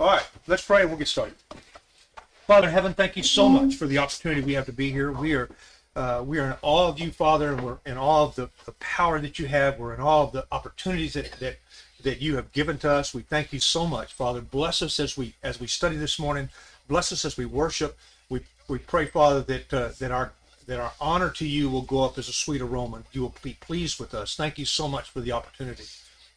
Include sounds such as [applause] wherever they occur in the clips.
All right, let's pray and we'll get started. Father in heaven, thank you so much for the opportunity we have to be here. We are uh, we are in awe of you, Father, and we're in awe of the, the power that you have. We're in awe of the opportunities that, that that you have given to us. We thank you so much, Father. Bless us as we as we study this morning. Bless us as we worship. We we pray, Father, that uh, that our that our honor to you will go up as a sweet aroma. You will be pleased with us. Thank you so much for the opportunity.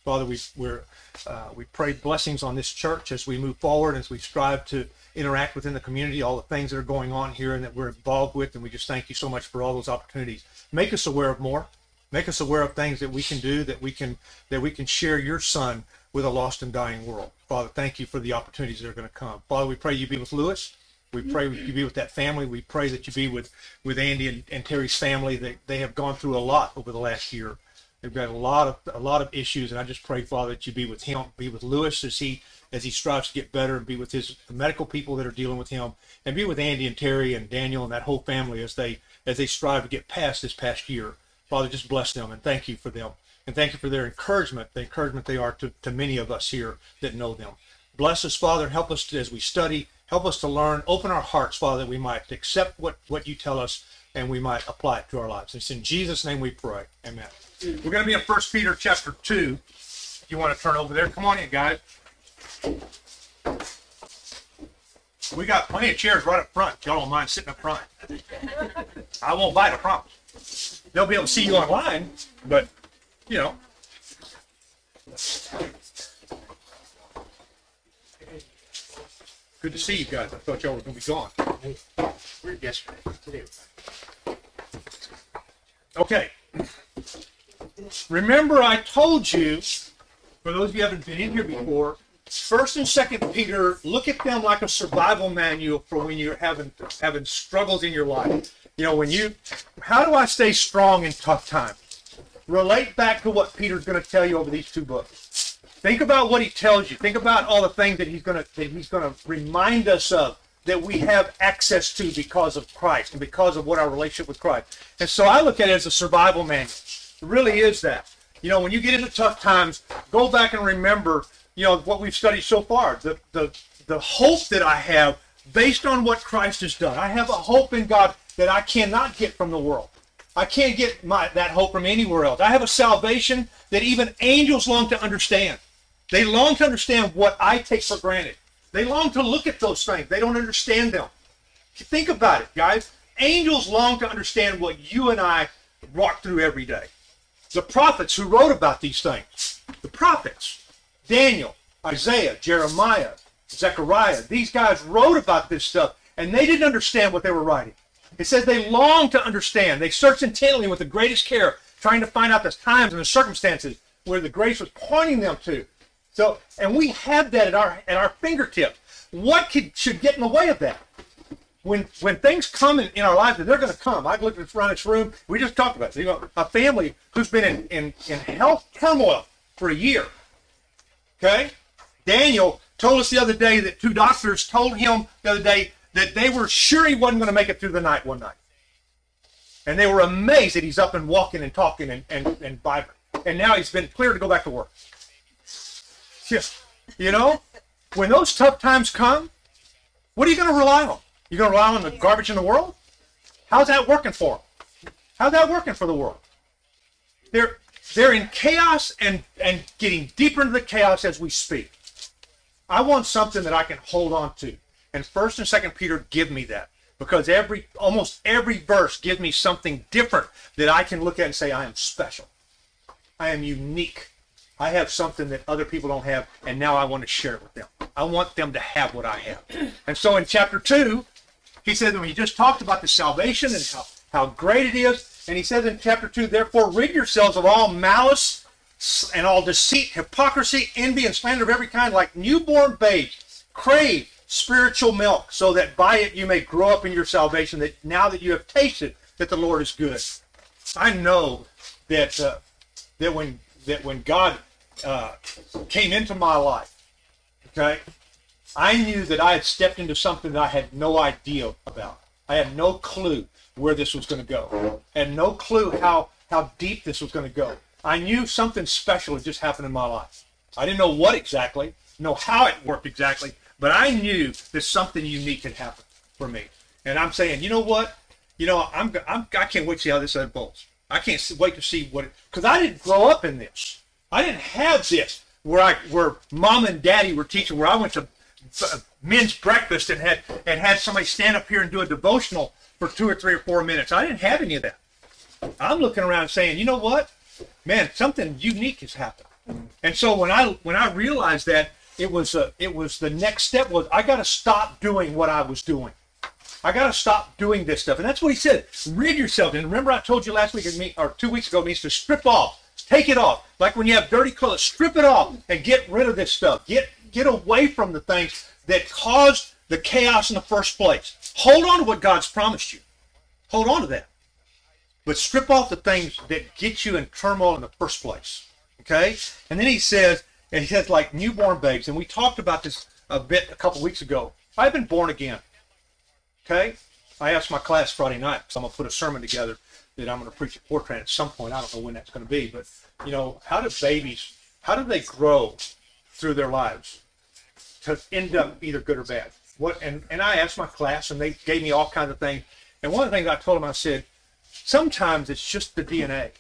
Father, we we're, uh, we pray blessings on this church as we move forward, as we strive to interact within the community, all the things that are going on here and that we're involved with. And we just thank you so much for all those opportunities. Make us aware of more. Make us aware of things that we can do, that we can that we can share your Son with a lost and dying world. Father, thank you for the opportunities that are going to come. Father, we pray you be with Lewis. We pray you be with that family. We pray that you be with with Andy and, and Terry's family. They they have gone through a lot over the last year. They've got a lot of a lot of issues, and I just pray, Father, that you be with him, be with Lewis as he as he strives to get better, and be with his medical people that are dealing with him, and be with Andy and Terry and Daniel and that whole family as they as they strive to get past this past year. Father, just bless them and thank you for them, and thank you for their encouragement, the encouragement they are to, to many of us here that know them. Bless us, Father, help us to, as we study. Help us to learn. Open our hearts, Father, that we might accept what, what you tell us and we might apply it to our lives. It's in Jesus' name we pray. Amen. We're going to be in First Peter chapter 2. If you want to turn over there, come on in, guys. We got plenty of chairs right up front. Y'all don't mind sitting up front. I won't bite, I promise. They'll be able to see you online, but, you know. Good to see you guys. I thought y'all were going to be gone. We're yesterday. Today. Okay. Remember, I told you, for those of you who haven't been in here before, First and Second Peter, look at them like a survival manual for when you're having having struggles in your life. You know, when you, how do I stay strong in tough times? Relate back to what Peter's going to tell you over these two books. Think about what he tells you. Think about all the things that he's going to that he's going to remind us of that we have access to because of Christ and because of what our relationship with Christ. And so I look at it as a survival manual. Really is that. You know, when you get into tough times, go back and remember, you know, what we've studied so far. The the the hope that I have based on what Christ has done. I have a hope in God that I cannot get from the world. I can't get my that hope from anywhere else. I have a salvation that even angels long to understand. They long to understand what I take for granted. They long to look at those things. They don't understand them. Think about it, guys. Angels long to understand what you and I walk through every day. The prophets who wrote about these things, the prophets, Daniel, Isaiah, Jeremiah, Zechariah, these guys wrote about this stuff and they didn't understand what they were writing. It says they longed to understand. They searched intently with the greatest care, trying to find out the times and the circumstances where the grace was pointing them to. So, and we have that at our at our fingertips. What could should get in the way of that? When when things come in, in our lives, and they're going to come. I've looked around this room. We just talked about it. You know, a family who's been in, in, in health turmoil for a year. Okay, Daniel told us the other day that two doctors told him the other day that they were sure he wasn't going to make it through the night one night, and they were amazed that he's up and walking and talking and and, and vibrant. And now he's been cleared to go back to work. You know, when those tough times come, what are you going to rely on? You going to rely on the garbage in the world? How's that working for them? How's that working for the world? They're they're in chaos and and getting deeper into the chaos as we speak. I want something that I can hold on to, and First and Second Peter give me that because every almost every verse gives me something different that I can look at and say I am special. I am unique. I have something that other people don't have, and now I want to share it with them. I want them to have what I have. And so in chapter 2, he said when he just talked about the salvation and how, how great it is, and he says in chapter 2, therefore rid yourselves of all malice and all deceit, hypocrisy, envy, and slander of every kind, like newborn babes. Crave spiritual milk, so that by it you may grow up in your salvation, that now that you have tasted that the Lord is good. I know that uh, that when that when God uh, came into my life, okay, I knew that I had stepped into something that I had no idea about. I had no clue where this was going to go, and no clue how how deep this was going to go. I knew something special had just happened in my life. I didn't know what exactly, know how it worked exactly, But I knew that something unique had happened for me. And I'm saying, you know what? You know, I'm, I'm I can't wait to see how this unfolds. I can't wait to see what because I didn't grow up in this. I didn't have this where I where mom and daddy were teaching. Where I went to men's breakfast and had and had somebody stand up here and do a devotional for two or three or four minutes. I didn't have any of that. I'm looking around saying, you know what, man, something unique has happened. And so when I when I realized that it was a, it was the next step was I got to stop doing what I was doing. I got to stop doing this stuff. And that's what he said. Rid yourself. And remember, I told you last week or two weeks ago it means to strip off, take it off. Like when you have dirty clothes, strip it off and get rid of this stuff. Get get away from the things that caused the chaos in the first place. Hold on to what God's promised you. Hold on to that. But strip off the things that get you in turmoil in the first place. Okay? And then he says, and he says like newborn babes, and we talked about this a bit a couple weeks ago. I've been born again. Okay? I asked my class Friday night because I'm gonna put a sermon together that I'm gonna preach at Fortran at some point. I don't know when that's gonna be, but you know, how do babies how do they grow through their lives to end up either good or bad? What and, and I asked my class and they gave me all kinds of things. And one of the things I told them, I said, sometimes it's just the DNA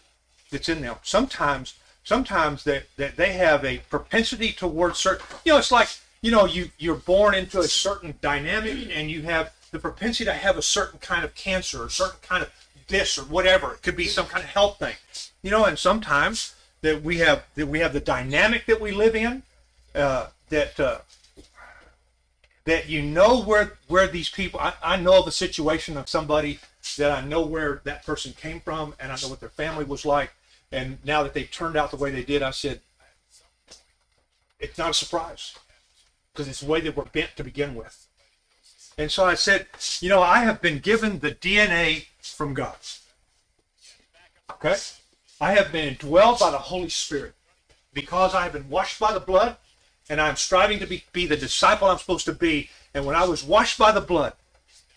that's in them. Sometimes sometimes that that they have a propensity towards certain you know, it's like, you know, you you're born into a certain dynamic and you have the propensity to have a certain kind of cancer or certain kind of this or whatever. It could be some kind of health thing. You know, and sometimes that we have that we have the dynamic that we live in, uh, that uh, that you know where where these people I, I know of a situation of somebody that I know where that person came from and I know what their family was like. And now that they've turned out the way they did I said it's not a surprise because it's the way that we're bent to begin with. And so I said you know I have been given the DNA from God. Okay? I have been indwelled by the Holy Spirit because I have been washed by the blood and I'm striving to be, be the disciple I'm supposed to be. And when I was washed by the blood,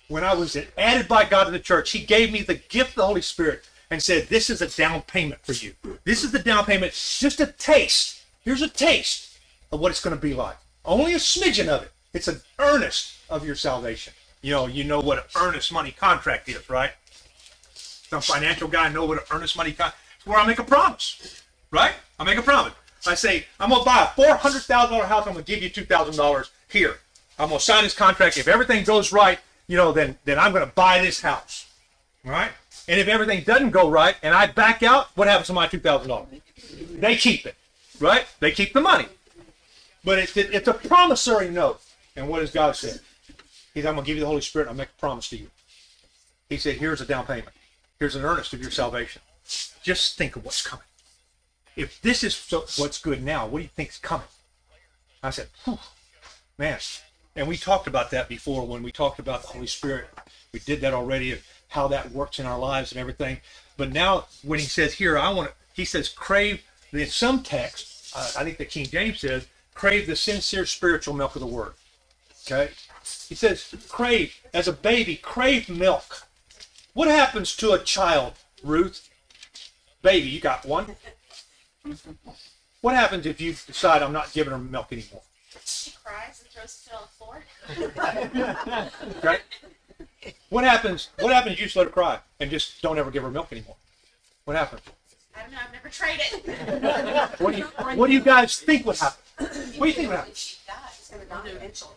when I was added by God to the church, He gave me the gift of the Holy Spirit and said, This is a down payment for you. This is the down payment, just a taste. Here's a taste of what it's going to be like. Only a smidgen of it. It's an earnest of your salvation. You know, you know what an earnest money contract is, right? Some financial guy know what an earnest money contract. It's where I make a promise, right? I make a promise. I say, I'm gonna buy a four hundred thousand dollar house. I'm gonna give you two thousand dollars here. I'm gonna sign this contract. If everything goes right, you know, then then I'm gonna buy this house, all right? And if everything doesn't go right and I back out, what happens to my two thousand dollars? They keep it, right? They keep the money. But it's it, it's a promissory note. And what does God say? He said, I'm gonna give you the Holy Spirit. I'll make a promise to you. He said, here's a down payment. Here's an earnest of your salvation. Just think of what's coming if this is so, what's good now, what do you think's coming? I said, man. And we talked about that before when we talked about the Holy Spirit. We did that already of how that works in our lives and everything. But now when he says here, I want to, he says, crave, in some text, uh, I think the King James says, crave the sincere spiritual milk of the word. Okay? He says, crave, as a baby, crave milk. What happens to a child, Ruth? Baby, you got one? What happens if you decide I'm not giving her milk anymore? She cries and throws it on the floor. right? What happens? What happens if you just let her cry and just don't ever give her milk anymore? What happens? I don't know. I've never tried it. [laughs] What do you What do you guys think would happen? What do you think would happen? She dies. Gonna die eventually.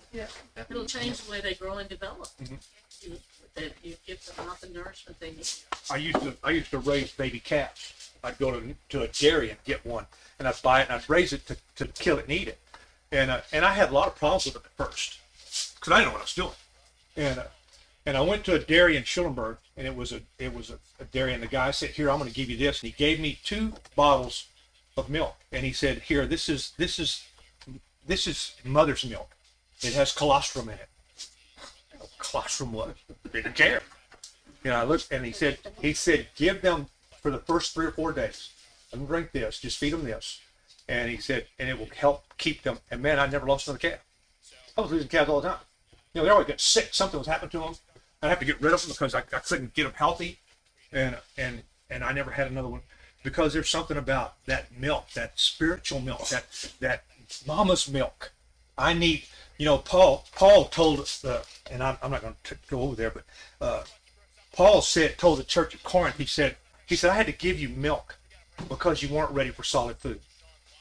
It'll change the way they grow and develop. Mm-hmm. You, that you give them not the nourishment they need. I used to I used to raise baby cats. I'd go to, to a dairy and get one, and I'd buy it and I'd raise it to, to kill it and eat it, and uh, and I had a lot of problems with it at first because I didn't know what I was doing, and uh, and I went to a dairy in Schulenburg, and it was a it was a, a dairy, and the guy said, "Here, I'm going to give you this," and he gave me two bottles of milk, and he said, "Here, this is this is this is mother's milk. It has colostrum in it." Colostrum what? Didn't care. You know, I looked and he said, he said, give them for the first three or four days. Let them drink this. Just feed them this. And he said, and it will help keep them. And man, I never lost another calf. I was losing calves all the time. You know, they always get sick. Something was happening to them. I'd have to get rid of them because I, I couldn't get them healthy. And, and, and I never had another one because there's something about that milk, that spiritual milk, that, that mama's milk. I need, You know, Paul Paul told us, uh, and I'm, I'm not going to go over there, but uh, Paul said told the church at Corinth. He said he said I had to give you milk because you weren't ready for solid food.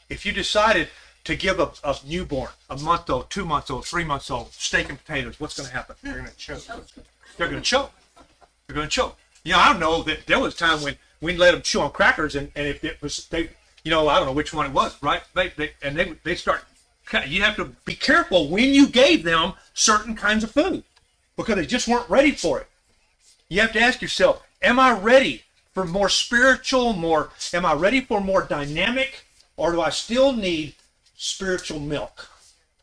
If you decided to give a, a newborn, a month old, two months old, three months old, steak and potatoes, what's going to happen? They're going to choke. They're going to choke. They're going to choke. You know, I know that there was a time when we let them chew on crackers, and, and if it was they, you know, I don't know which one it was, right? They, they and they they start. You have to be careful when you gave them certain kinds of food because they just weren't ready for it. You have to ask yourself, am I ready for more spiritual, more, am I ready for more dynamic, or do I still need spiritual milk?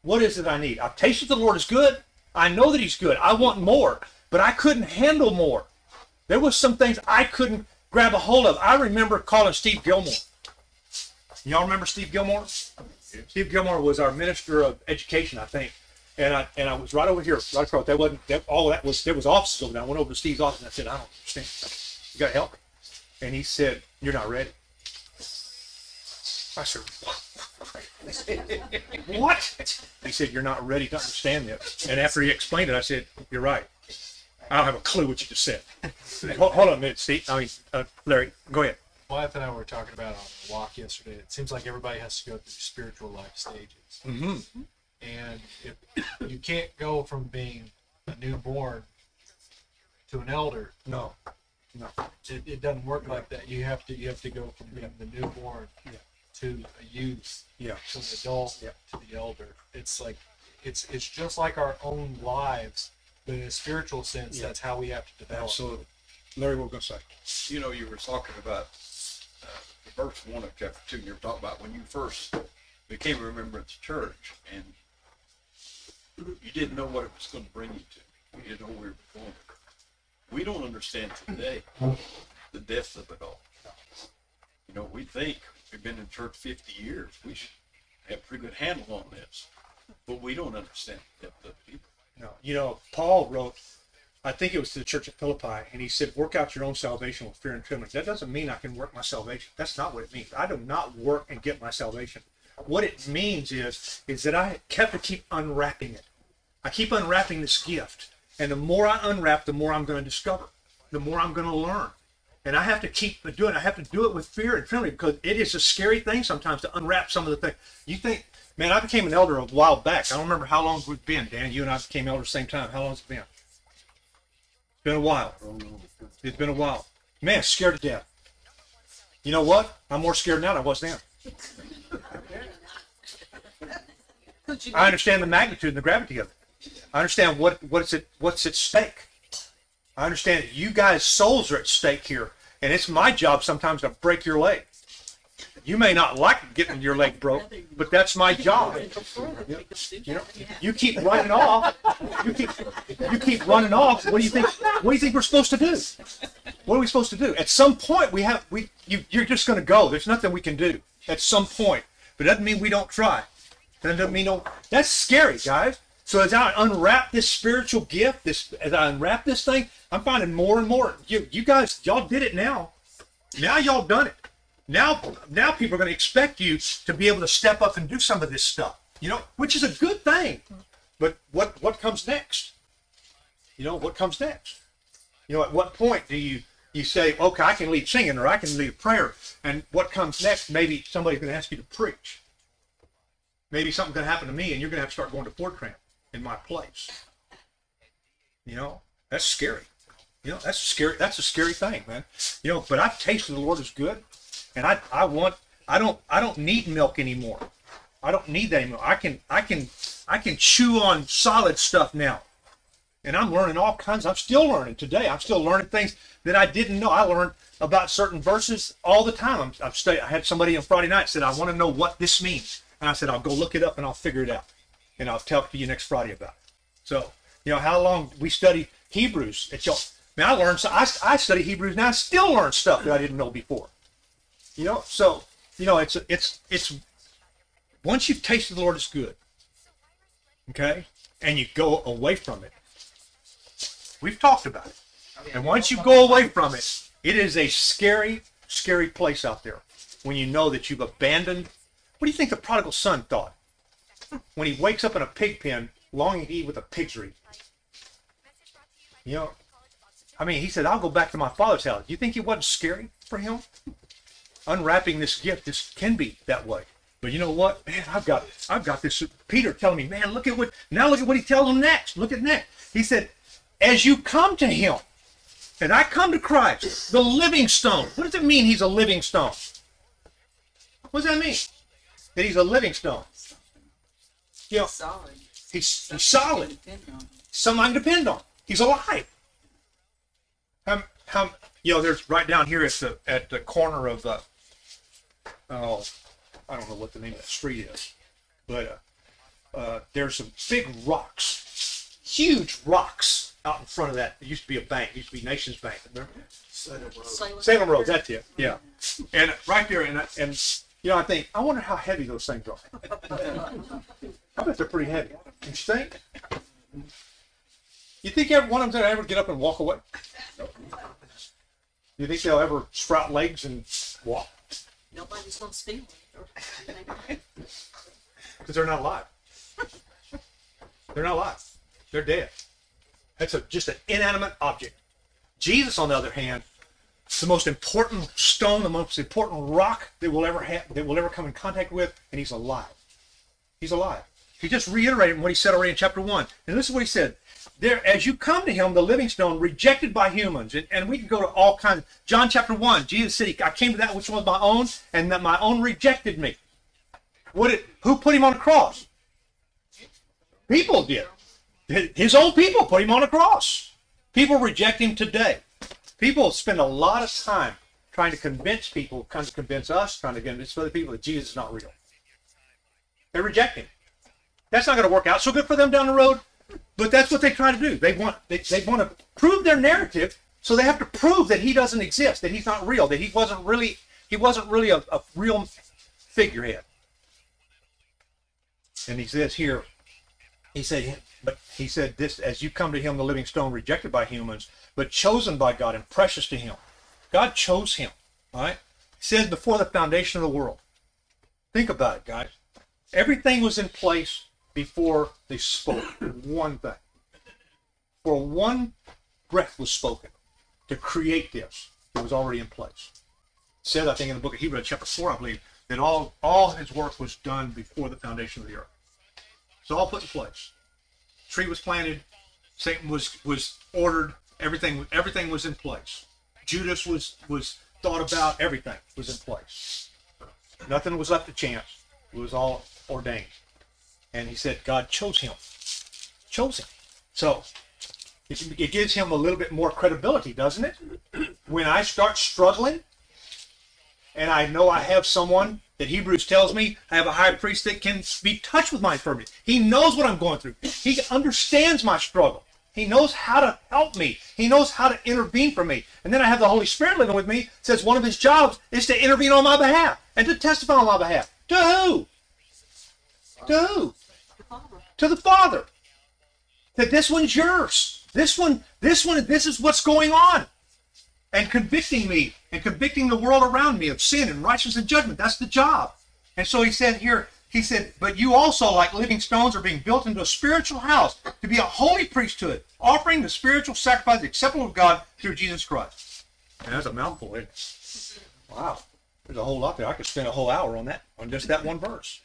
What is it I need? I've tasted the Lord is good. I know that he's good. I want more, but I couldn't handle more. There was some things I couldn't grab a hold of. I remember calling Steve Gilmore. Y'all remember Steve Gilmore? Steve Gilmore was our minister of education, I think. And I and I was right over here, right across. That wasn't that all that was there was offices over there. I went over to Steve's office and I said, I don't understand. You gotta help me. And he said, You're not ready. I said, [laughs] What? He said, You're not ready to understand this. And after he explained it, I said, You're right. I don't have a clue what you just said. [laughs] hold, hold on a minute, Steve. I mean, uh, Larry, go ahead. Wyatt and I were talking about on the walk yesterday. It seems like everybody has to go through spiritual life stages, Mm-hmm. and if you can't go from being a newborn to an elder, No, no. it, it doesn't work like that. You have to you have to go from being the newborn Yeah. to a youth Yeah. to an adult Yeah. to the elder. It's like it's it's just like our own lives, but in a spiritual sense, Yeah. that's how we have to develop. Absolutely. Larry, what we're going to say? you know, you were talking about uh, the verse one of chapter two, you were talking about when you first became a member of the church, and you didn't know what it was going to bring you to. You didn't know where we were going. We don't understand today the depth of it all. You know, we think we've been in church 50 years. We should have a pretty good handle on this, but we don't understand the depth of it. No. You know, Paul wrote, I think it was to the church of Philippi, and he said, Work out your own salvation with fear and trembling. That doesn't mean I can work my salvation. That's not what it means. I do not work and get my salvation. What it means is, is that I kept to keep unwrapping it. I keep unwrapping this gift. And the more I unwrap, the more I'm going to discover, the more I'm going to learn. And I have to keep doing it. I have to do it with fear and trembling because it is a scary thing sometimes to unwrap some of the things. You think, man, I became an elder a while back. I don't remember how long it's been, Dan. You and I became elders at the same time. How long has it been? It's been a while. It's been a while. Man, scared to death. You know what? I'm more scared now than I was then. [laughs] I understand the magnitude and the gravity of it. I understand what what's at what's at stake. I understand that you guys' souls are at stake here, and it's my job sometimes to break your leg. You may not like getting your leg broke, but that's my job. You know, you keep running off. You keep you keep running off. What do you think? What do you think we're supposed to do? What are we supposed to do? At some point, we have we you you're just going to go. There's nothing we can do at some point, but it doesn't mean we don't try. That doesn't mean no. That's scary, guys. So as I unwrap this spiritual gift, this as I unwrap this thing, I'm finding more and more. You you guys, y'all did it now. Now y'all done it. Now now people are going to expect you to be able to step up and do some of this stuff. You know, which is a good thing. But what what comes next? You know, what comes next? You know, at what point do you you say, okay, I can lead singing or I can lead prayer, and what comes next? Maybe somebody's going to ask you to preach maybe something's going to happen to me and you're going to have to start going to Fort Camp in my place. You know, that's scary. You know, that's scary. That's a scary thing, man. You know, but I've tasted the Lord is good and I, I want, I don't, I don't need milk anymore. I don't need that anymore. I can, I can, I can chew on solid stuff now. And I'm learning all kinds. I'm still learning today. I'm still learning things that I didn't know. I learned about certain verses all the time. I'm, I'm study, I had somebody on Friday night said, I want to know what this means. And I said, I'll go look it up and I'll figure it out. And I'll talk to you next Friday about it. So, you know, how long we study Hebrews at y'all. Man, I learned, so I, I study Hebrews now. I still learn stuff that I didn't know before. You know, so, you know, it's, it's, it's, once you've tasted the Lord is good, okay, and you go away from it, we've talked about it. And once you go away from it, it is a scary, scary place out there when you know that you've abandoned. What do you think the prodigal son thought? When he wakes up in a pig pen longing to eat with a pigs. You know, I mean, he said, I'll go back to my father's house. You think it wasn't scary for him? Unwrapping this gift, this can be that way. But you know what, man, I've got, I've got this. Peter telling me, man, look at what, now look at what he tells him next. Look at next. He said, as you come to him, and I come to Christ, the living stone. What does it mean he's a living stone? What does that mean? That he's a living stone. You know, Solid. he's, he's solid. Someone I can depend on. He's alive. How, how, you know, there's right down here at the at the corner of the, oh, I don't know what the name of that street is, but uh, uh, there's some big rocks, huge rocks out in front of that. It used to be a bank. It used to be Nations Bank. Remember? Salem. Salem Road. That's it. Yeah. And right there, and and you know, I think I wonder how heavy those things are. [laughs] I bet they're pretty heavy. Do You think? You think every one of them will ever get up and walk away? You think they'll ever sprout legs and walk? Nobody's gonna steal it. Because they're not alive. They're not alive. They're dead. That's a, just an inanimate object. Jesus, on the other hand, is the most important stone, the most important rock that we'll ever have, that we'll ever come in contact with, and he's alive. He's alive. He just reiterated what he said already in chapter one. And this is what he said. There, as you come to him, the living stone, rejected by humans, and, and we can go to all kinds. John chapter one, Jesus said, "I came to that which was my own, and that my own rejected me." What? Did, who put him on the cross? People did. His own people put him on a cross. People reject him today. People spend a lot of time trying to convince people, trying to convince us, trying to convince other people that Jesus is not real. They reject him. That's not going to work out so good for them down the road. But that's what they try to do. They want they, they want to prove their narrative, so they have to prove that he doesn't exist, that he's not real, that he wasn't really he wasn't really a, a real figurehead. And he says here, he said, but he said this as you come to him, the living stone, rejected by humans, but chosen by God and precious to him. God chose him. All right. He says before the foundation of the world. Think about it, guys. Everything was in place before they spoke one thing. For one breath was spoken to create this. It was already in place. It said, I think, in the book of Hebrews, chapter 4, I believe, that all, all his work was done before the foundation of the earth. It's all put in place. Tree was planted, Satan was was ordered, everything everything was in place. Judas was was thought about, everything was in place. Nothing was left to chance. It was all ordained. And he said God chose him. Chose him. So it, it gives him a little bit more credibility, doesn't it? When I start struggling and I know I have someone that Hebrews tells me I have a high priest that can be touched with my infirmity. He knows what I'm going through. He understands my struggle. He knows how to help me. He knows how to intervene for me. And then I have the Holy Spirit living with me. Says one of his jobs is to intervene on my behalf and to testify on my behalf. To who? To who? To the Father. That this one's yours. This one, this one, this is what's going on and convicting me and convicting the world around me of sin and righteousness and judgment. That's the job. And so he said here, he said, but you also, like living stones, are being built into a spiritual house to be a holy priesthood, offering the spiritual sacrifice acceptable to God through Jesus Christ. And that's a mouthful? Wow. There's a whole lot there. I could spend a whole hour on that, on just that one verse.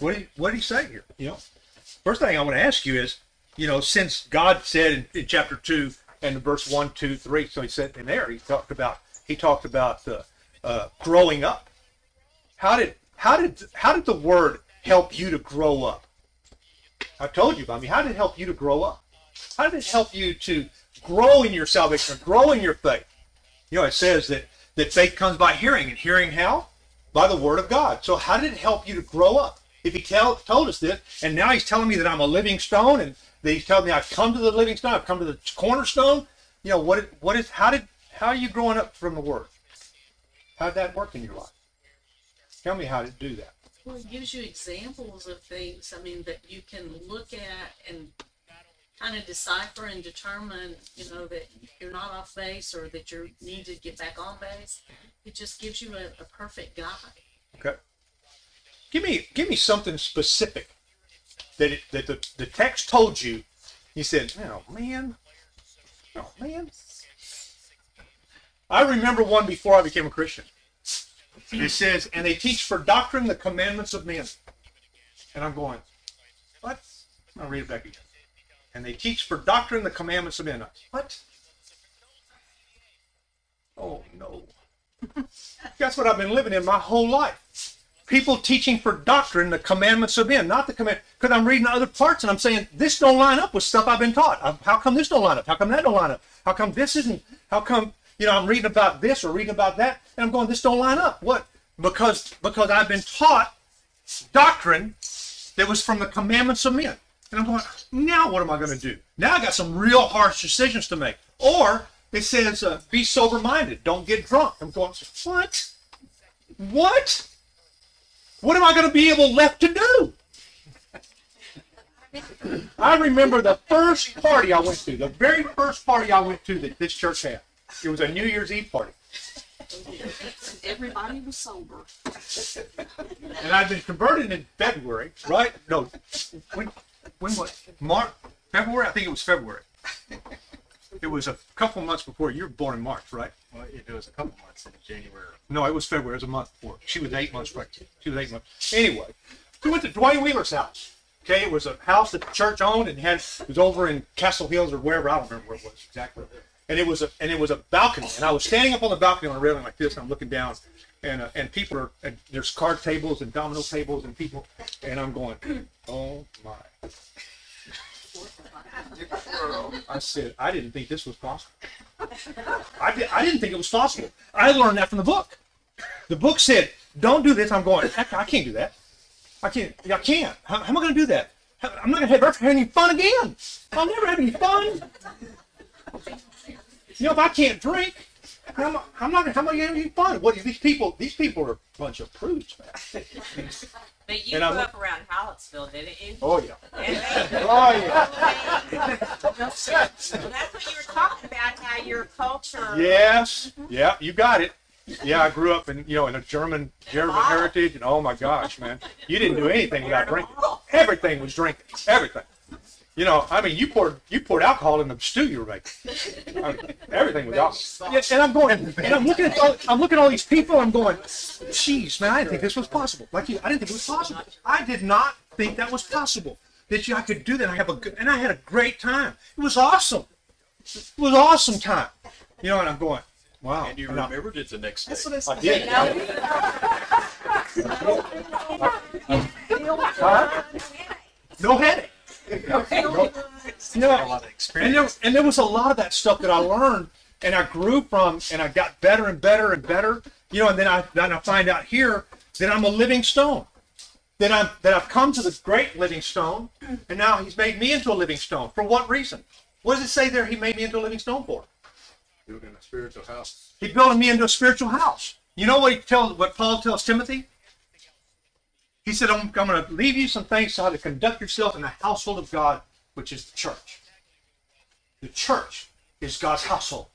What did he, what did he say here? You know, first thing I want to ask you is, you know, since God said in, in chapter two and verse one, two, three, so he said in there, he talked about he talked about uh, uh, growing up. How did how did how did the word help you to grow up? I told you, I mean, how did it help you to grow up? How did it help you to grow in your salvation, grow in your faith? You know, it says that that faith comes by hearing, and hearing how? By the word of God. So how did it help you to grow up? If he tell, told us this, and now he's telling me that I'm a living stone, and that he's telling me I've come to the living stone, I've come to the cornerstone. You know what? What is? How did? How are you growing up from the word? How did that work in your life? Tell me how to do that. Well, it gives you examples of things, I mean, that you can look at and kind of decipher and determine, you know, that you're not off base or that you need to get back on base. It just gives you a, a perfect guide. Okay. Give me give me something specific that it, that the, the text told you, He said, oh man, oh man. I remember one before I became a Christian. It says, and they teach for doctrine the commandments of men. And I'm going, what? I'll read it back again. And they teach for doctrine the commandments of men. What? Oh no. [laughs] That's what I've been living in my whole life. People teaching for doctrine the commandments of men, not the command. Because I'm reading other parts and I'm saying this don't line up with stuff I've been taught. Uh, How come this don't line up? How come that don't line up? How come this isn't? How come you know I'm reading about this or reading about that and I'm going this don't line up? What? Because because I've been taught doctrine that was from the commandments of men. And I'm going, now what am I going to do? Now I got some real harsh decisions to make. Or it says, uh, be sober minded, don't get drunk. I'm going, what? What? What am I going to be able left to do? I remember the first party I went to, the very first party I went to that this church had. It was a New Year's Eve party. Everybody was sober. And I've been converted in February, right? No, when, when was March? February? I think it was February. It was a couple months before you were born in March, right? Well, it was a couple months in January. No, it was February. It was a month before. She was eight months pregnant. She was eight months. Anyway, we went to Dwayne Wheeler's house. Okay, it was a house that the church owned and had it was over in Castle Hills or wherever. I don't remember where it was exactly. And it was a and it was a balcony. And I was standing up on the balcony on a railing like this. And I'm looking down, and uh, and people are and there's card tables and domino tables and people, and I'm going, oh my. I said, I didn't think this was possible. I, did, I didn't think it was possible. I learned that from the book. The book said, don't do this. I'm going, heck, I can't do that. I can't. I can't. How, how am I going to do that? How- I'm not going to have any fun again. I'll never have any fun. You know, if I can't drink, how am I, I'm not. How am I going to have any fun? What these people? These people are a bunch of prudes, man. But you And grew I'm- up around Hallettsville, didn't you? Oh yeah. [laughs] And they- Oh yeah. [laughs] well, that's what you were talking about, how your culture. Yes. Mm-hmm. Yeah, you got it. Yeah, I grew up in you know in a German German heritage, and oh my gosh, man, you didn't do anything without drinking. Everything was drinking. Everything. You know, I mean, you poured you poured alcohol in the stew you were making. I mean, everything was alcohol. Yeah, and I'm going, and I'm looking at all, I'm looking at all these people. I'm going, jeez, man, I didn't think this was possible. Like you, I didn't think it was possible. I did not think that was possible. That you, I could do that. I have a good, and I had a great time. It was awesome. It was awesome time. You know, and I'm going, wow. And you I'm not- it the next day. That's what I I said. did. Huh? No headache. No- A lot of and there, and there was a lot of that stuff that I learned and I grew from and I got better and better and better. You know, and then I then I find out here that I'm a living stone. That I'm that I've come to the great living stone, and now he's made me into a living stone. For what reason? What does it say there he made me into a living stone for? Building a spiritual house. He built me into a spiritual house. You know what he tells what Paul tells Timothy? He said, I'm, I'm going to leave you some things how to conduct yourself in the household of God, which is the church. The church is God's household.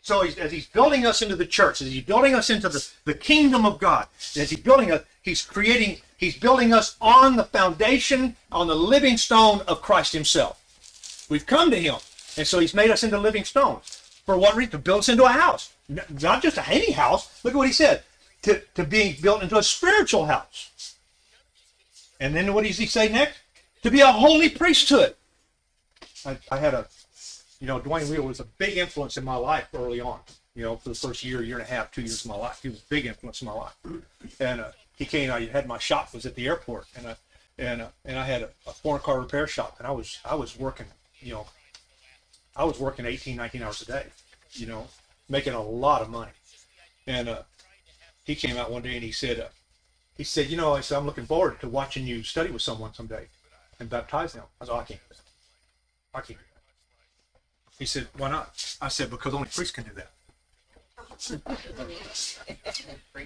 So he's, as he's building us into the church, as he's building us into the, the kingdom of God, as he's building us, he's creating, he's building us on the foundation, on the living stone of Christ himself. We've come to him. And so he's made us into living stones. For what reason? To build us into a house. Not just any house. Look at what he said. To, to being built into a spiritual house. And then what does he say next? To be a holy priesthood. I, I had a, you know, Dwayne Wheeler was a big influence in my life early on. You know, for the first year, year and a half, two years of my life. He was a big influence in my life. And uh, he came, I had my shop was at the airport. And, uh, and, uh, and I had a, a foreign car repair shop. And I was, I was working, you know, I was working 18, 19 hours a day, you know, making a lot of money. And uh, he came out one day and he said, uh, he said, you know, I said, I'm looking forward to watching you study with someone someday and baptize them. I said, oh, I can't. I can't. He said, why not? I said, because only priests can do that.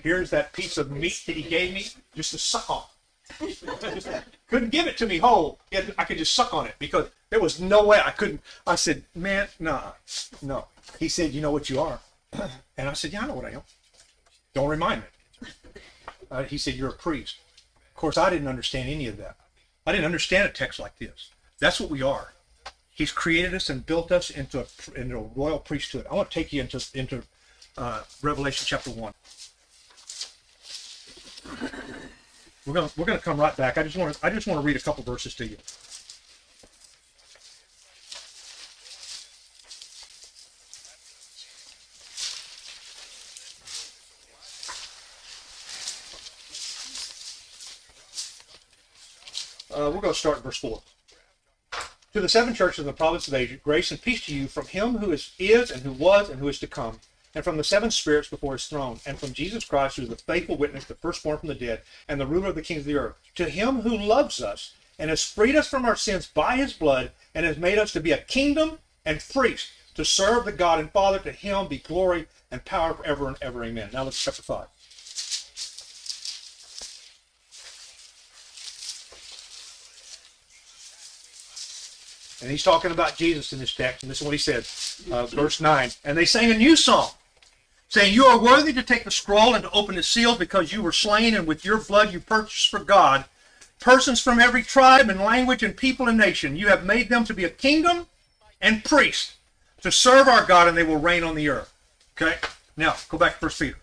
Here's that piece of meat that he gave me just to suck on. couldn't give it to me whole. I could just suck on it because there was no way I couldn't. I said, man, nah, no. He said, you know what you are? And I said, yeah, I know what I am. Don't remind me. Uh, he said, you're a priest. Of course, I didn't understand any of that. I didn't understand a text like this. That's what we are. He's created us and built us into a, into a royal priesthood. I want to take you into into uh, Revelation chapter one. We're gonna we're gonna come right back. I just want to I just want to read a couple verses to you. Uh, we're going to start in verse 4. To the seven churches in the province of Asia, grace and peace to you from him who is, is and who was and who is to come, and from the seven spirits before his throne, and from Jesus Christ, who is the faithful witness, the firstborn from the dead, and the ruler of the kings of the earth. To him who loves us and has freed us from our sins by his blood, and has made us to be a kingdom and priest to serve the God and Father. To him be glory and power forever and ever. Amen. Now let's chapter 5. And he's talking about Jesus in this text, and this is what he said, uh, verse 9. And they sang a new song, saying, You are worthy to take the scroll and to open the seals, because you were slain, and with your blood you purchased for God persons from every tribe and language and people and nation. You have made them to be a kingdom and priests to serve our God, and they will reign on the earth. Okay? Now, go back to First Peter.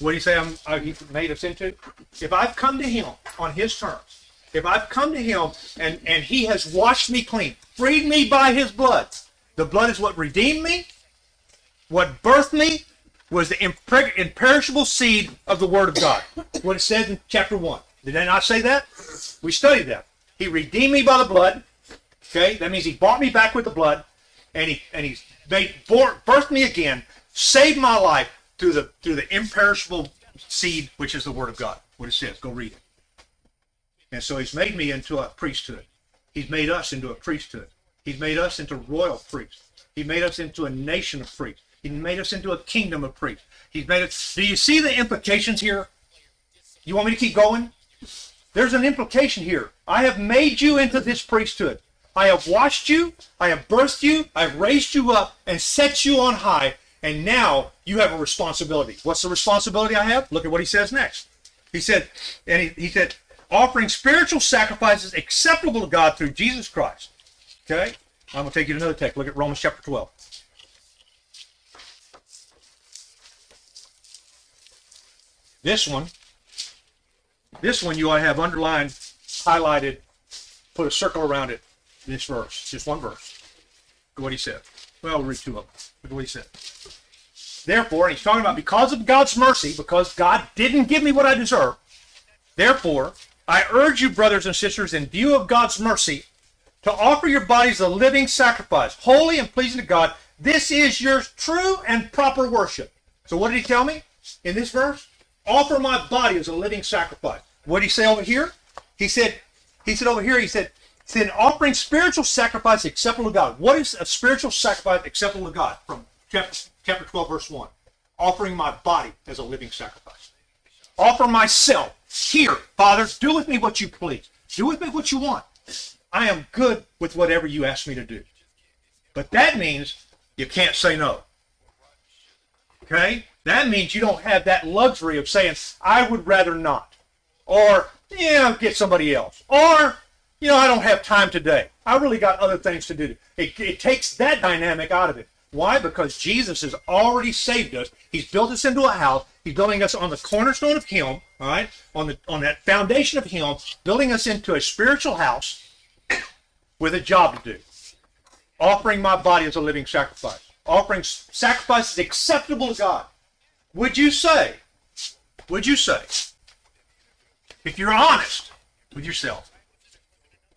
What do you say I'm, uh, he made us into? If I've come to him on his terms, if I've come to him and, and he has washed me clean, freed me by his blood, the blood is what redeemed me, what birthed me, was the imper- imperishable seed of the Word of God. What it says in chapter 1. Did I not say that? We studied that. He redeemed me by the blood. Okay, that means he bought me back with the blood, and he and he's made birthed me again, saved my life through the through the imperishable seed, which is the Word of God. What it says. Go read it. And so he's made me into a priesthood. He's made us into a priesthood. He's made us into royal priests. He made us into a nation of priests. He made us into a kingdom of priests. He's made us. Do you see the implications here? You want me to keep going? There's an implication here. I have made you into this priesthood. I have washed you, I have birthed you, I have raised you up and set you on high, and now you have a responsibility. What's the responsibility I have? Look at what he says next. He said, and he, he said, offering spiritual sacrifices acceptable to God through Jesus Christ. Okay? I'm going to take you to another text. Look at Romans chapter 12. This one, this one you ought to have underlined, highlighted, put a circle around it. This verse, just one verse. Look at what he said. Well, we'll read two of them. Look at what he said. Therefore, and he's talking about because of God's mercy, because God didn't give me what I deserve. Therefore, I urge you, brothers and sisters, in view of God's mercy, to offer your bodies a living sacrifice, holy and pleasing to God. This is your true and proper worship. So, what did he tell me in this verse? Offer my body as a living sacrifice. What did he say over here? He said, he said over here, he said, he said, offering spiritual sacrifice acceptable to God. What is a spiritual sacrifice acceptable to God? From chapter, chapter 12, verse 1. Offering my body as a living sacrifice. Offer myself. Here, Father, do with me what you please. Do with me what you want. I am good with whatever you ask me to do. But that means you can't say no. Okay? That means you don't have that luxury of saying, I would rather not. Or, yeah, get somebody else. Or, you know, I don't have time today. I really got other things to do. It, it takes that dynamic out of it. Why? Because Jesus has already saved us. He's built us into a house. He's building us on the cornerstone of Him, all right? On the on that foundation of Him, building us into a spiritual house [coughs] with a job to do. Offering my body as a living sacrifice. Offering sacrifices acceptable to God. Would you say, would you say, if you're honest with yourself,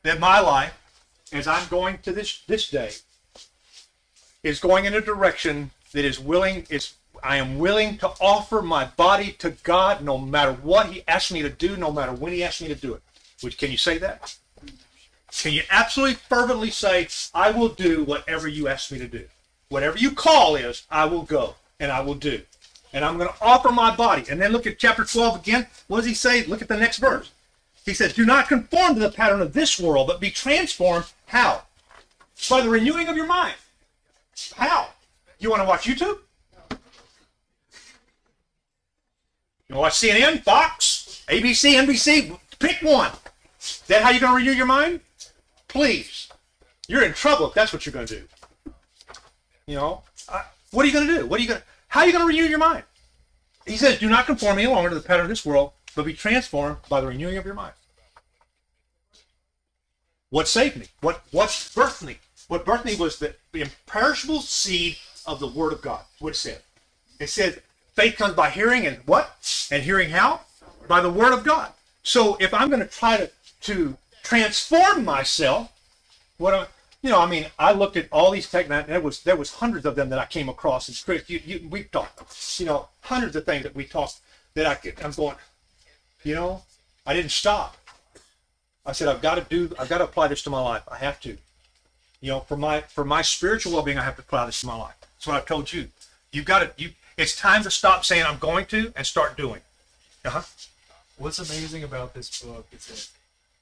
that my life, as I'm going to this this day, is going in a direction that is willing, is I am willing to offer my body to God no matter what He asks me to do, no matter when He asks me to do it. Which can you say that? Can you absolutely fervently say, I will do whatever you ask me to do? Whatever you call is, I will go and I will do. And I'm going to offer my body. And then look at chapter 12 again. What does he say? Look at the next verse. He says, Do not conform to the pattern of this world, but be transformed. How? By the renewing of your mind. How? You want to watch YouTube? You want to watch CNN, Fox, ABC, NBC? Pick one. That how you're going to renew your mind? Please, you're in trouble if that's what you're going to do. You know, I, what are you going to do? What are you going? to How are you going to renew your mind? He says, "Do not conform any longer to the pattern of this world, but be transformed by the renewing of your mind." What saved me? What what birthed me? What birthed me was the, imperishable seed of the Word of God. What it said. It said faith comes by hearing, and what? And hearing how? By the Word of God. So if I'm going to try to to transform myself, what I, you know, I mean, I looked at all these tech. There was there was hundreds of them that I came across. And Chris, you, you, we talked, you know, hundreds of things that we talked that I could, I'm going, you know, I didn't stop. I said I've got to do. I've got to apply this to my life. I have to. You know, for my for my spiritual well-being, I have to apply this to my life. That's what I've told you. You've got to. You. It's time to stop saying I'm going to and start doing. Uh huh. What's amazing about this book is that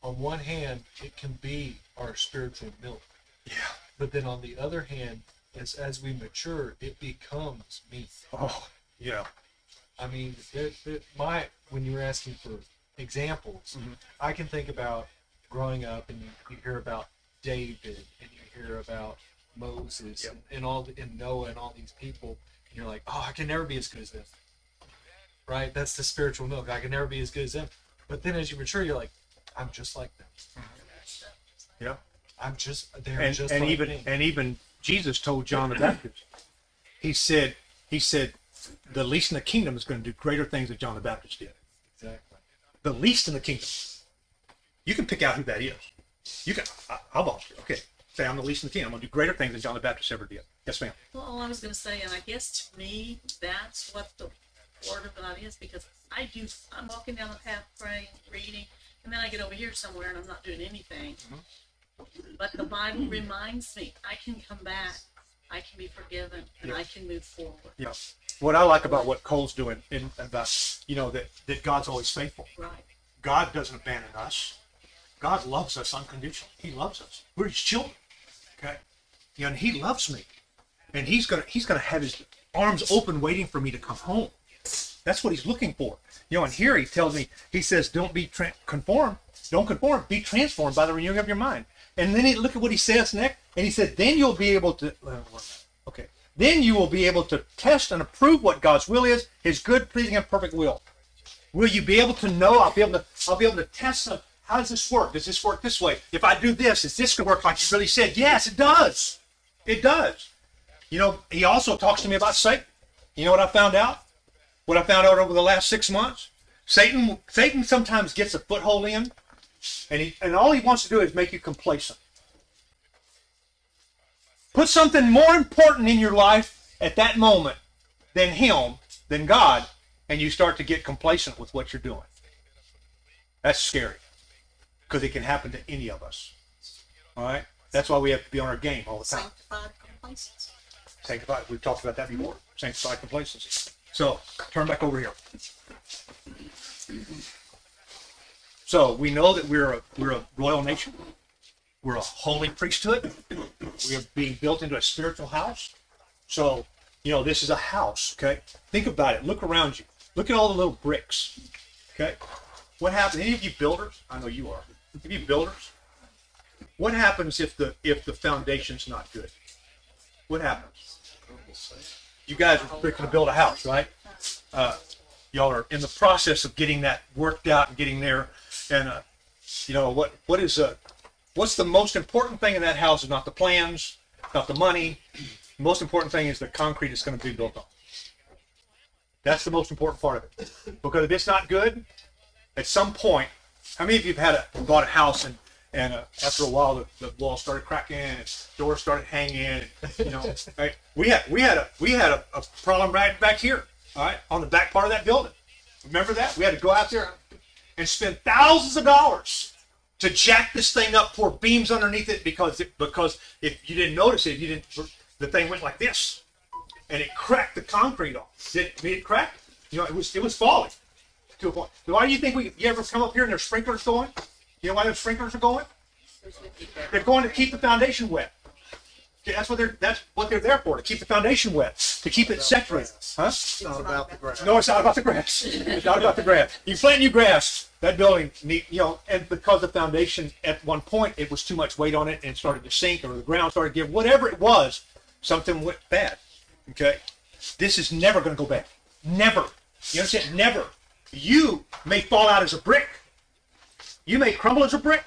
on one hand, it can be our spiritual milk. Yeah. But then on the other hand, as as we mature, it becomes meat. Oh, yeah. I mean, there, there, my when you were asking for examples, Mhm. I can think about growing up and you, you hear about David and hear about Moses Yep. and, all the, and Noah and all these people, and you're like, oh, I can never be as good as them. Right? That's the spiritual milk. I can never be as good as them. But then as you mature, you're like, I'm just like them. Yeah. I'm just they're and, just and like even me. and even Jesus told John the Baptist. He said he said the least in the kingdom is going to do greater things than John the Baptist did. exactly. The least in the kingdom. You can pick out who that is. You can. I, I'll volunteer. Okay. Say I'm the least in the kingdom. I'm going to do greater things than John the Baptist ever did. Yes, ma'am. Well, all I was going to say, and I guess to me, that's what the word of God is because I do, I'm walking down the path praying, reading, and then I get over here somewhere and I'm not doing anything. Mm-hmm. But the Bible reminds me I can come back, I can be forgiven, and I can move forward. Yeah. What I like about what Cole's doing, and about you know that that God's always faithful. Right. God doesn't abandon us. God loves us unconditionally. He loves us. We're His children. Okay, you know, and He loves me, and He's gonna He's gonna have His arms open, waiting for me to come home. That's what He's looking for. You know, and here He tells me, He says, "Don't be tra- conformed. Don't conform. Be transformed by the renewing of your mind." And then he, look at what He says next, and He said, "Then you'll be able to." Okay. Then you will be able to test and approve what God's will is, His good, pleasing, and perfect will. Will you be able to know? I'll be able to. I'll be able to test some. How does this work? Does this work this way? If I do this, is this going to work like you really said? Yes, it does. It does. You know, he also talks to me about Satan. You know what I found out? What I found out over the last six months? Satan. Satan sometimes gets a foothold in, and he and all he wants to do is make you complacent. Put something more important in your life at that moment than him, than God, and you start to get complacent with what you're doing. That's scary because it can happen to any of us. All right? That's why we have to be on our game all the time. Sanctified complacency. Sanctified. We've talked about that before. Sanctified complacency. So turn back over here. So we know that we're a we're a royal nation. We're a holy priesthood. We are being built into a spiritual house. So, you know, this is a house, okay? Think about it. Look around you. Look at all the little bricks. Okay? What happens? Any of you builders? I know you are. Of you builders? What happens if the if the foundation's not good? What happens? You guys are looking to build a house, right? Uh, y'all are in the process of getting that worked out and getting there. And uh, you know what? What is uh, what's the most important thing in that house? Is not the plans, not the money. The most important thing is the concrete it's going to be built on. That's the most important part of it. Because if it's not good, at some point, how many of you have had a bought a house and and uh, after a while the, the walls started cracking and doors started hanging you know [laughs] right? we had we had a we had a, a problem right back here all right on the back part of that building. Remember that? We had to go out there and spend thousands of dollars to jack this thing up pour beams underneath it because it, because if you didn't notice it you didn't the thing went like this. And it cracked the concrete off. Did it, it crack? You know it was it was falling to a point. Why do you think we? You ever come up here and there's sprinklers going? You know why those sprinklers are going? They're going to keep the foundation wet. That's what they're that's what they're there for to keep the foundation wet, to keep it saturated. Huh? It's not about the grass. No, it's not about the grass. [laughs] It's not about the grass. You plant new grass, that building need you know, and because the foundation at one point it was too much weight on it and it started to sink or the ground started to give whatever it was, something went bad. Okay, this is never going to go bad. Never. You understand? Never. You may fall out as a brick. You may crumble as a brick,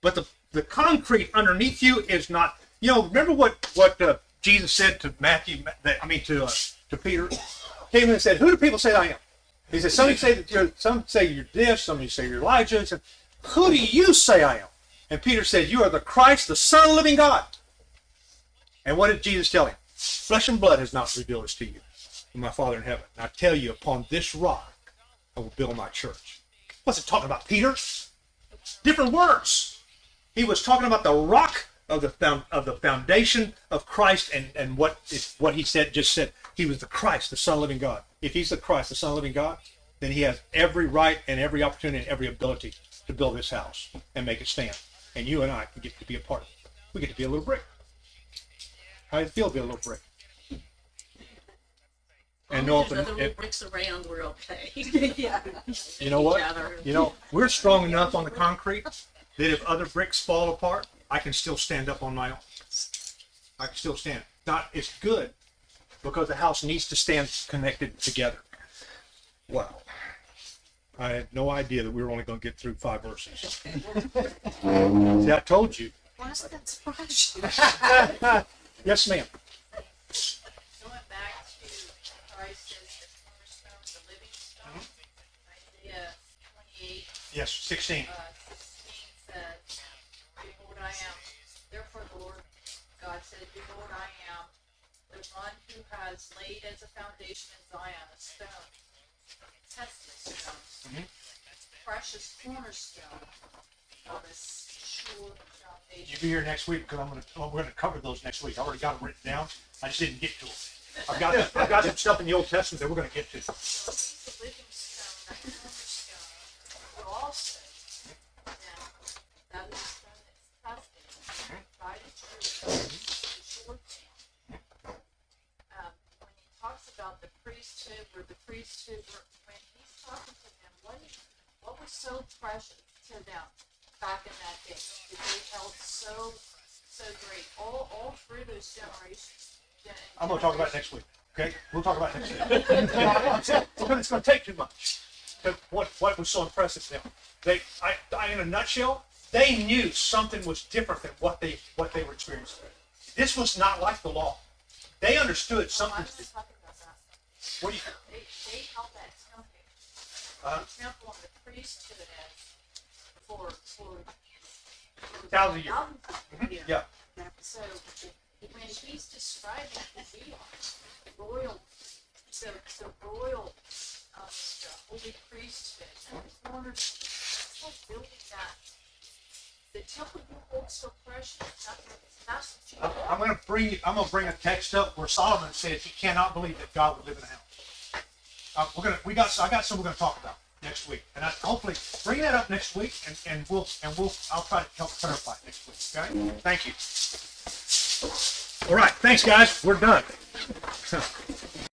but the the concrete underneath you is not. You know, remember what what uh, Jesus said to Matthew? That, I mean to uh, to Peter. Came in and said, "Who do people say I am?" He said, "Some say that you're. Some say you're this. Some say you're Elijah." He said, "Who do you say I am?" And Peter said, "You are the Christ, the Son of the Living God." And what did Jesus tell him? Flesh and blood has not revealed this to you, my Father in heaven. And I tell you, upon this rock, I will build my church. Wasn't talking about Peter. Different words. He was talking about the rock of the found, of the foundation of Christ, and and what what he said just said he was the Christ, the Son of living God. If he's the Christ, the Son of living God, then he has every right and every opportunity and every ability to build this house and make it stand. And you and I can get to be a part of it. We get to be a little brick. How does feel to be a little brick? And know if, There's other if bricks around, we're okay. [laughs] [laughs] Yeah. you know what? Each. You know, we're strong enough on the concrete that if other bricks fall apart, I can still stand up on my own. I can still stand. Not it's good because the house needs to stand connected together. Wow. I had no idea that we were only going to get through five verses. [laughs] See, I told you. Why is that surprise you? Yes, ma'am. Yes, 16. uh, sixteen says, Behold, I am, therefore the Lord God said, Behold, I am the one who has laid as a foundation in Zion a stone, tested stone, precious cornerstone of a sure foundation. You be here next week because I'm going to. Oh, we're going to cover those next week. I already got them written down. I just didn't get to them. I've got I've got some stuff in the Old Testament that we're going to get to. So he's the living stone, that cornerstone, but also, now, that is tested, tried and the short. Um, when he talks about the priesthood, or the priesthood, or when he's talking to them, what is, what was so precious to them back in that day? That they held so, so great, all, all through those generations. I'm going to talk about it next week. Okay, we'll talk about it next week. [laughs] it's going to take too much. What what was so impressive to them? They, I, I, in a nutshell, they knew something was different than what they what they were experiencing. This was not like the law. They understood something. was just talking about that. What do you? They, they held that temple, Uh, the temple and the priesthood for, for. Thousand years. thousands of years. Yeah. So when he's describing the royal, the, the royal, the holy priesthood, and the corners, still building that. The temple you hold so precious, what you I'm, to bring I'm to bring a text up where Solomon said he cannot believe that God would live in a house. Uh, we're gonna we got I got some we're to talk about next week, and I, hopefully bring that up next week, and, and we'll and we'll I'll try to help clarify next week. Okay, thank you. All right, thanks guys. We're done. [laughs]